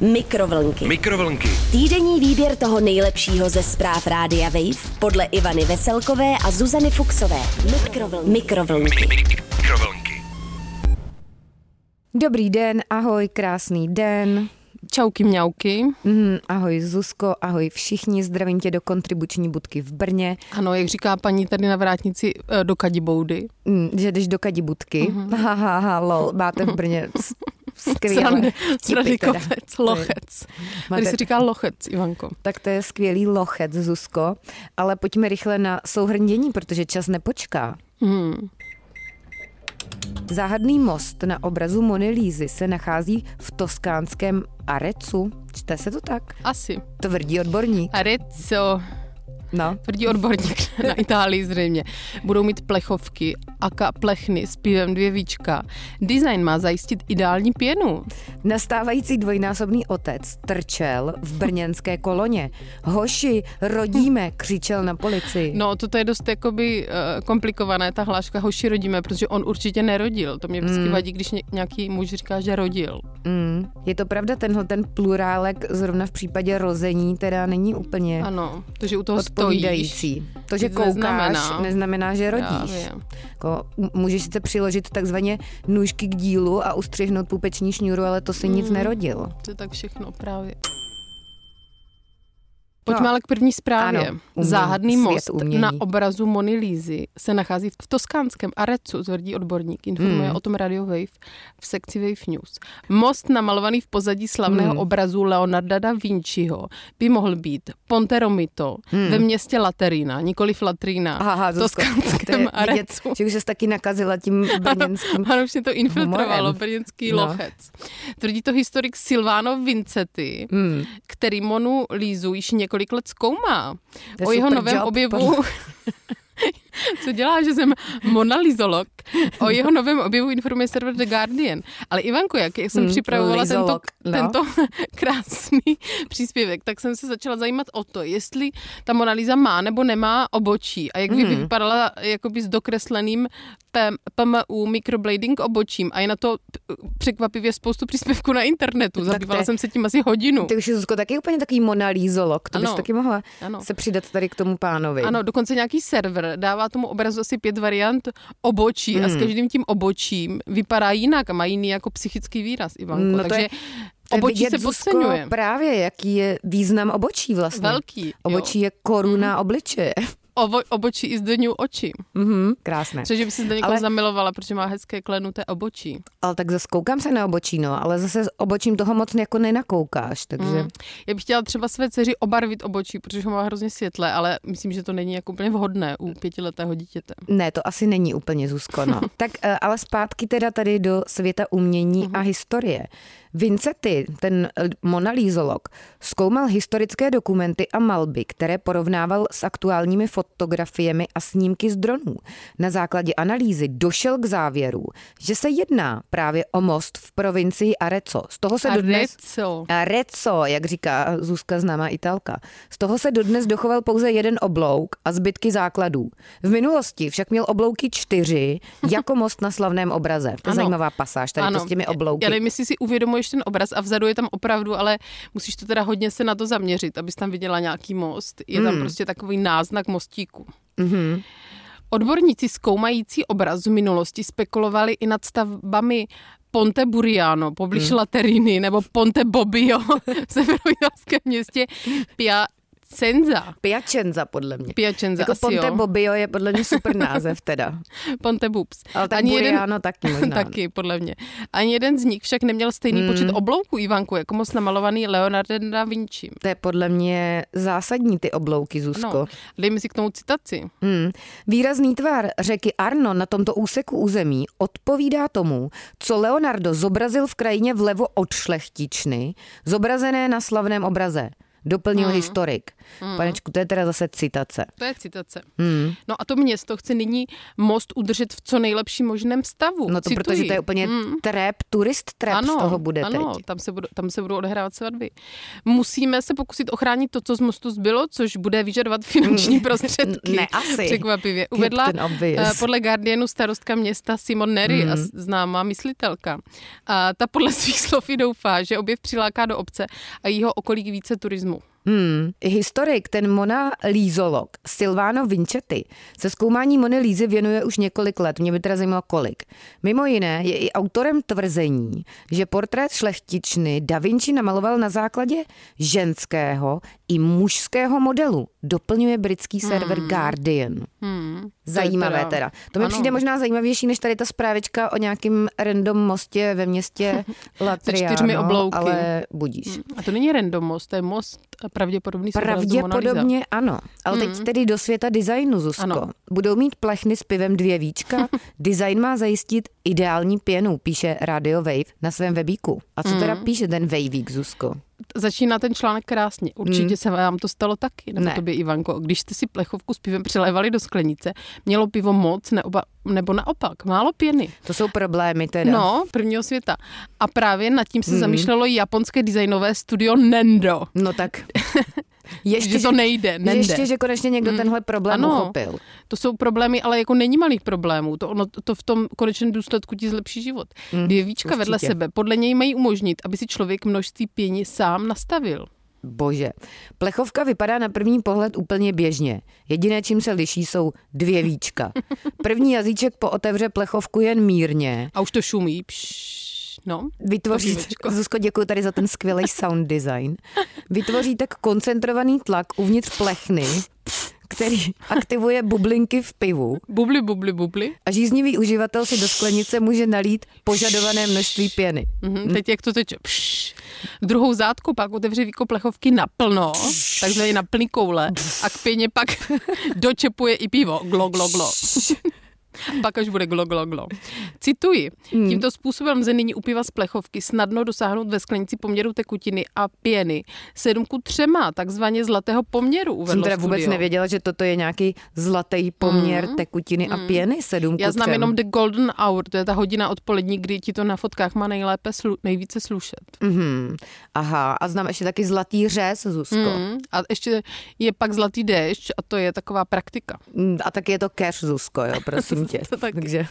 Mikrovlnky. Mikrovlnky. Týdenní výběr toho nejlepšího ze zpráv Rádia Wave podle Ivany Veselkové a Zuzany Fuxové. Mikrovlnky. Mikrovlnky. Mikrovlnky. Dobrý den, ahoj, krásný den. Čauky mňauky. Mm, ahoj Zuzko, ahoj všichni, zdravím tě do kontribuční budky v Brně. Ano, jak říká paní tady na vrátnici eh, do Kadiboudy. Mm, že jdeš do Kadibudky. Mhm. Ha, ha, ha, lol, máte v Brně skvělé Srandy, srandy kopec, lochec. Máte- Tady se říká lochec, Ivanko. Tak to je skvělý lochec, Zuzko. Ale pojďme rychle na souhrn dění, protože čas nepočká. Hmm. Záhadný most na obrazu Mony Lízy se nachází v toskánském Arecu. Čte se to tak? Asi. Tvrdí odborník. Arezzo, No. tvrdí odborník na Itálii zřejmě. Budou mít plechovky, aka plechny s pivem dvě víčka. Design má zajistit ideální pěnu. Nastávající dvojnásobný otec trčel v brněnské koloně. Hoši, rodíme, křičel na policii. No, toto je dost jakoby uh, komplikované, ta hláška hoši rodíme, protože on určitě nerodil. To mě vždycky vadí, když ně, nějaký muž říká, že rodil. Mm, je to pravda, tenhle ten plurálek zrovna v případě rození teda není úplně Ano, to, že u toho stojíš. Odpovídající. To, že koukáš, neznamená. neznamená, že Já rodíš. vím. Jako, můžeš sice přiložit takzvaně nůžky k dílu a ustřihnout pupeční šňůru, ale to si Mm. nic nerodil. To je tak všechno právě. Pojďme No. ale k první zprávě. Ano, umění, Záhadný most umění. na obrazu Mony Lízy se nachází v toskánském Arecu, tvrdí odborník. Informuje Hmm. o tom Radio Wave v sekci Wave News. Most namalovaný v pozadí slavného Hmm. obrazu Leonarda da Vinciho by mohl být Ponte Romito ve městě Laterina, nikoli Latrína, Hmm. Aha, v Zuzko, to je toskánském vidět, Arecu. že už se taky nakazila tím brněnským Ano, už mě to infiltrovalo, humorem. brněnský No. lochec. Tvrdí to historik Silvano Vincetti, Hmm. který Monu Lízu již několik let zkoumá. O jeho novém job, objevu... Co dělá, že jsem monalizolog? O jeho novém objevu informuje server The Guardian. Ale Ivanko, jak, jak jsem Hmm, připravovala tento, no. tento krásný příspěvek, tak jsem se začala zajímat o to, jestli ta Mona Lisa má nebo nemá obočí a jak by Hmm. vypadala jakoby s dokresleným PM, PMU microblading obočím a je na to překvapivě spoustu příspěvků na internetu. Zabývala jsem se tím asi hodinu. Ty už je Zuzko taky úplně takový monalízolog, to bys Ano. taky mohla Ano. se přidat tady k tomu pánovi. Ano, dokonce nějaký server dává tomu obrazu asi pět variant obočí Hmm. a s každým tím obočím vypadá jinak a má jiný jako psychický výraz, Ivanko. No Takže je- obočí vidět, se podceňuje. Právě, jaký je význam obočí vlastně. Velký. Obočí jo. je koruna obličeje. Ovo, obočí i zdeňují oči. Mhm, krásné. Třeba, že by si do někoho Ale- zamilovala, protože má hezké klenuté obočí. Ale tak zase koukám se na obočí, no, ale zase s obočím toho moc jako nenakoukáš, takže... Mm. Já bych chtěla třeba své dceři obarvit obočí, protože ho má hrozně světlé, ale myslím, že to není jako úplně vhodné u pětiletého dítěte. Ne, to asi není úplně Zuzko, no. tak eh, ale zpátky teda tady do světa umění Mhm. a historie. Vincetti, ten monalízolog, zkoumal historické dokumenty a malby, které porovnával s aktuálními fotografiemi a snímky z dronů. Na základě analýzy došel k závěru, že se jedná právě o most v provincii Arezzo. Z toho se dodnes... Arezzo. Arezzo, jak říká Zuzka známá Italka. Z toho se dodnes dochoval pouze jeden oblouk a zbytky základů. V minulosti však měl oblouky čtyři, jako most na slavném obraze. To je Ano. zajímavá pasáž tady to s těmi oblouky. Já nevím, jestli si uvědomuješ ten obraz a vzadu je tam opravdu, ale musíš to teda hodně se na to zaměřit, abys tam viděla nějaký most. Je tam Hmm. prostě takový náznak mostíku. Mhm. Odborníci zkoumající obraz z minulosti spekulovali i nad stavbami Ponte Buriano, poblíž Hmm. Lateriny, nebo Ponte Bobbio v severoitalském městě Piacenza. Piacenza podle mě. Piacenza Jako asi Ponte jo. Bobbio je podle mě super název teda. Ponte Bubs. Ale tak Ani Buriano taky možná. taky, podle mě. Ani jeden z nich však neměl stejný Mm. počet oblouků, Ivanku, jako moc namalovaný Leonardo da Vinci. To je podle mě zásadní ty oblouky, Zuzko. No, dejme si k tomu citaci. Hmm. Výrazný tvar řeky Arno na tomto úseku území odpovídá tomu, co Leonardo zobrazil v krajině vlevo od šlechtičny, zobrazené na slavném obraze. Doplnil hmm. historik. Hmm. Panečku, to je teda zase citace. To je citace. Hmm. No a to město chce nyní most udržet v co nejlepším možném stavu. No to Cituji. protože to je úplně hmm. trap, turist trap ano, z toho bude ano, teď. Tam se, budou, tam se budou odehrávat svatby. Musíme se pokusit ochránit to, co z mostu zbylo, což bude vyžadovat finanční prostředky. ne, asi. Překvapivě. Uvedla uh, podle Guardianu starostka města Simon Nery, hmm. známá myslitelka. A ta podle svých slov i doufá, že objev přiláká do obce a jeho okolí více turismu. Hmm. Historik, ten Mona Lízolog, Silvano Vincetti, se zkoumání Mony Lízy věnuje už několik let. Mě by teda zajímalo kolik. Mimo jiné je i autorem tvrzení, že portrét šlechtičny Da Vinci namaloval na základě ženského i mužského modelu. Doplňuje britský server hmm. Guardian. Hmm. Zajímavé to teda. To mi ano. přijde možná zajímavější, než tady ta zprávička o nějakým random mostě ve městě Latriano, ale budíš. Hmm. A to není random most, to je most pravděpodobný Pravděpodobně ano. Ale hmm. teď tedy do světa designu, Zuzko. Ano. Budou mít plechny s pivem dvě víčka. Design má zajistit ideální pěnu, píše Radio Wave na svém webíku. A co hmm. teda píše ten Waveík, Zuzko? Začíná ten článek krásně. Určitě hmm. se vám to stalo taky, nebo ne. tobě Ivanko. Když jste si plechovku s pivem přilévali do sklenice, mělo pivo moc neoba, nebo naopak, málo pěny. To jsou problémy teda. No, prvního světa. A právě nad tím se hmm. zamýšlelo japonské designové studio Nendo. No tak. Ještě, že to nejde, nejde. Ještě, že konečně někdo hmm. tenhle problém ano, uchopil. To jsou problémy, ale jako není malých problémů. To, ono, to v tom konečném důsledku ti zlepší život. Hmm, Dvě víčka určitě. vedle sebe podle něj mají umožnit, aby si člověk množství pění sám nastavil. Bože. Plechovka vypadá na první pohled úplně běžně. Jediné, čím se liší, jsou dvě víčka. První jazyček pootevře plechovku jen mírně. A už to šumí. Pš No, Vytvoří, Zuzko, děkuji tady za ten skvělý sound design. Vytvoří tak koncentrovaný tlak uvnitř plechny, který aktivuje bublinky v pivu. Bubly, bubly, bubly. A žíznivý uživatel si do sklenice může nalít požadované množství pěny. Mm-hmm, teď jak to teče. Pš. Druhou zátku pak otevře víko plechovky naplno, takzvaně na plný koule a k pěně pak dočepuje i pivo. Glo, glo, glo. Pak až bude glo, glo, glo. Cituji. Hmm. Tímto způsobem lze nyní u piva z plechovky snadno dosáhnout ve sklenici poměru tekutiny a pěny 7 ku 3, takzvaně zlatého poměru. Uvedlo Jsem teda vůbec studio. nevěděla, že toto je nějaký zlatý poměr hmm. tekutiny a hmm. pěny 7 Já znám jenom The Golden Hour, to je ta hodina odpolední, kdy ti to na fotkách má nejlépe slu- nejvíce slušet. Hmm. Aha, a znám ještě taky zlatý řez, Zuzko. Hmm. A ještě je pak zlatý déšť a to je taková praktika. Hmm, a tak je to cash, Zuzko, jo, prosím tě. to taky. Takže,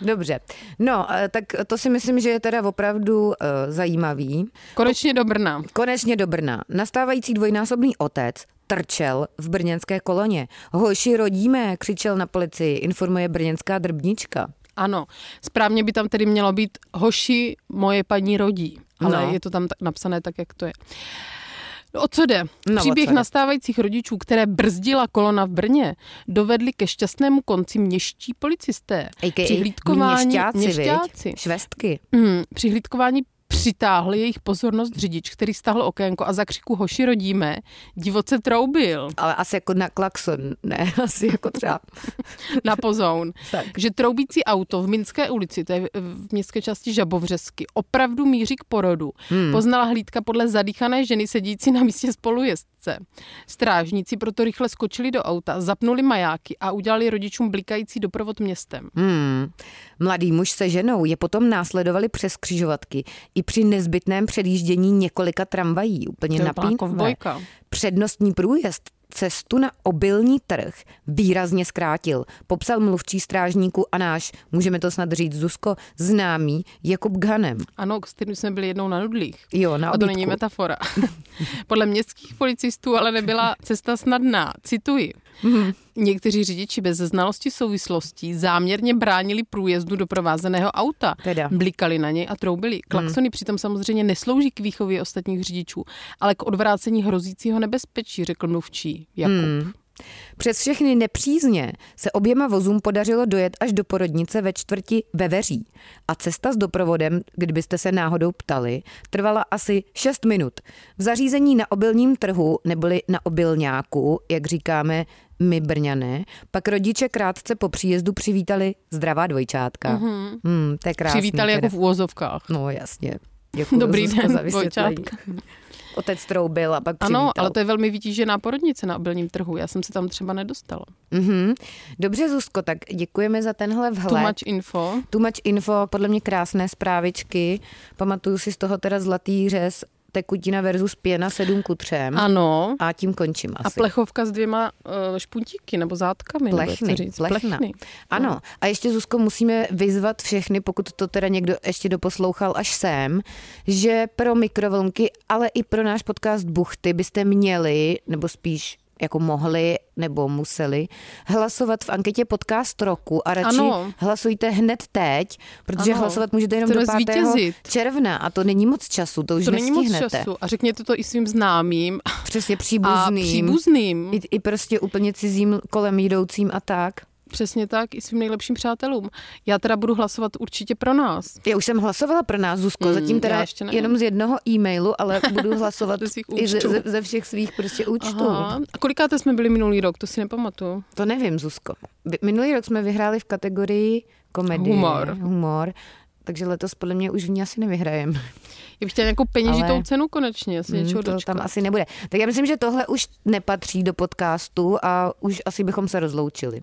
dobře. No, eh, tak to si myslím, že je teda opravdu uh, zajímavý. Konečně do Brna. Konečně do Brna. Nastávající dvojnásobný otec trčel v brněnské koloně. Hoši rodíme, křičel na policii, informuje brněnská drbnička. Ano, správně by tam tedy mělo být hoši, moje paní rodí, ale no. je to tam tak napsané tak, jak to je. No, o co jde? No, Příběh jde? nastávajících rodičů, které brzdila kolona v Brně, dovedli ke šťastnému konci měští policisté. AKA přihlídkování, měšťáci, měšťáci. švestky. Mm, přihlídkování přitáhl jejich pozornost řidič, který stáhl okénko a za křiku hoši rodíme, divoce troubil. Ale asi jako na klakson, ne, asi jako třeba... na pozoun. tak. Že troubící auto v Minské ulici, to je v městské části Žabovřesky, opravdu míří k porodu. Hmm. Poznala hlídka podle zadýchané ženy sedící na místě spolujezdce. Strážníci proto rychle skočili do auta, zapnuli majáky a udělali rodičům blikající doprovod městem. Hmm. Mladý muž se ženou je potom následovali přes křižovatky i při nezbytném předjíždění několika tramvají. Úplně napínové. Přednostní průjezd cestu na obilní trh výrazně zkrátil. Popsal mluvčí strážníku a náš, můžeme to snad říct, Zuzko, známý Jakub Ghanem. Ano, s kterým jsme byli jednou na nudlích. Jo, na A to není metafora. Podle městských policistů ale nebyla cesta snadná. Cituji. Mm-hmm. Někteří řidiči bez znalosti souvislostí záměrně bránili průjezdu doprovázeného auta. Teda. Blikali na něj a troubili. Klaxony mm. přitom samozřejmě neslouží k výchově ostatních řidičů, ale k odvrácení hrozícího nebezpečí, řekl mluvčí Jakub. Mm. Přes všechny nepřízně se oběma vozům podařilo dojet až do porodnice ve čtvrti Veveří. A cesta s doprovodem, kdybyste se náhodou ptali, trvala asi 6 minut. V zařízení na obilním trhu, neboli na obilňáku, jak říkáme my Brňané, pak rodiče krátce po příjezdu přivítali zdravá dvojčátka. Mm-hmm. Hmm, to je krásný, přivítali teda. jako v úvozovkách. No jasně. Děkuji Dobrý den, dvojčátka. otec troubil a pak Ano, přivítal. ale to je velmi vytížená porodnice na obilním trhu. Já jsem se tam třeba nedostala. Mhm. Dobře, Zuzko, tak děkujeme za tenhle Too vhled. much info. Too much info, podle mě krásné zprávičky. Pamatuju si z toho teda zlatý řez, tekutina versus pěna 7 ku 3. Ano. A tím končím asi. A plechovka s dvěma uh, špuntíky nebo zátkami. nebo Plechny, to říct. plechna. Plechny. Ano, a ještě Zuzko musíme vyzvat všechny, pokud to teda někdo ještě doposlouchal až sem, že pro mikrovlnky, ale i pro náš podcast Buchty byste měli, nebo spíš jako mohli nebo museli hlasovat v anketě podcast roku a radši Ano. hlasujte hned teď, protože Ano. hlasovat můžete jenom Chceme do 5. zvítězit. června a to není moc času, to už To není moc nestihnete. času. A řekněte to i svým známým Přesně a příbuzným. příbuzným. I, I prostě úplně cizím kolem jdoucím a tak. Přesně tak, i svým nejlepším přátelům. Já teda budu hlasovat určitě pro nás. Já už jsem hlasovala pro nás, Zuzko, Mm, zatím teda ještě jenom z jednoho e-mailu, ale budu hlasovat i ze, ze, ze všech svých prostě účtů. Aha. A kolikáte jsme byli minulý rok, to si nepamatuju. To nevím, Zuzko. Minulý rok jsme vyhráli v kategorii komedie. Humor. Humor. Takže letos podle mě už v ní asi nevyhrajem. Já bych chtěla nějakou peněžitou Ale- cenu konečně, asi něčeho Hmm, to dočkat. tam asi nebude. Tak já myslím, že tohle už nepatří do podcastu a už asi bychom se rozloučili.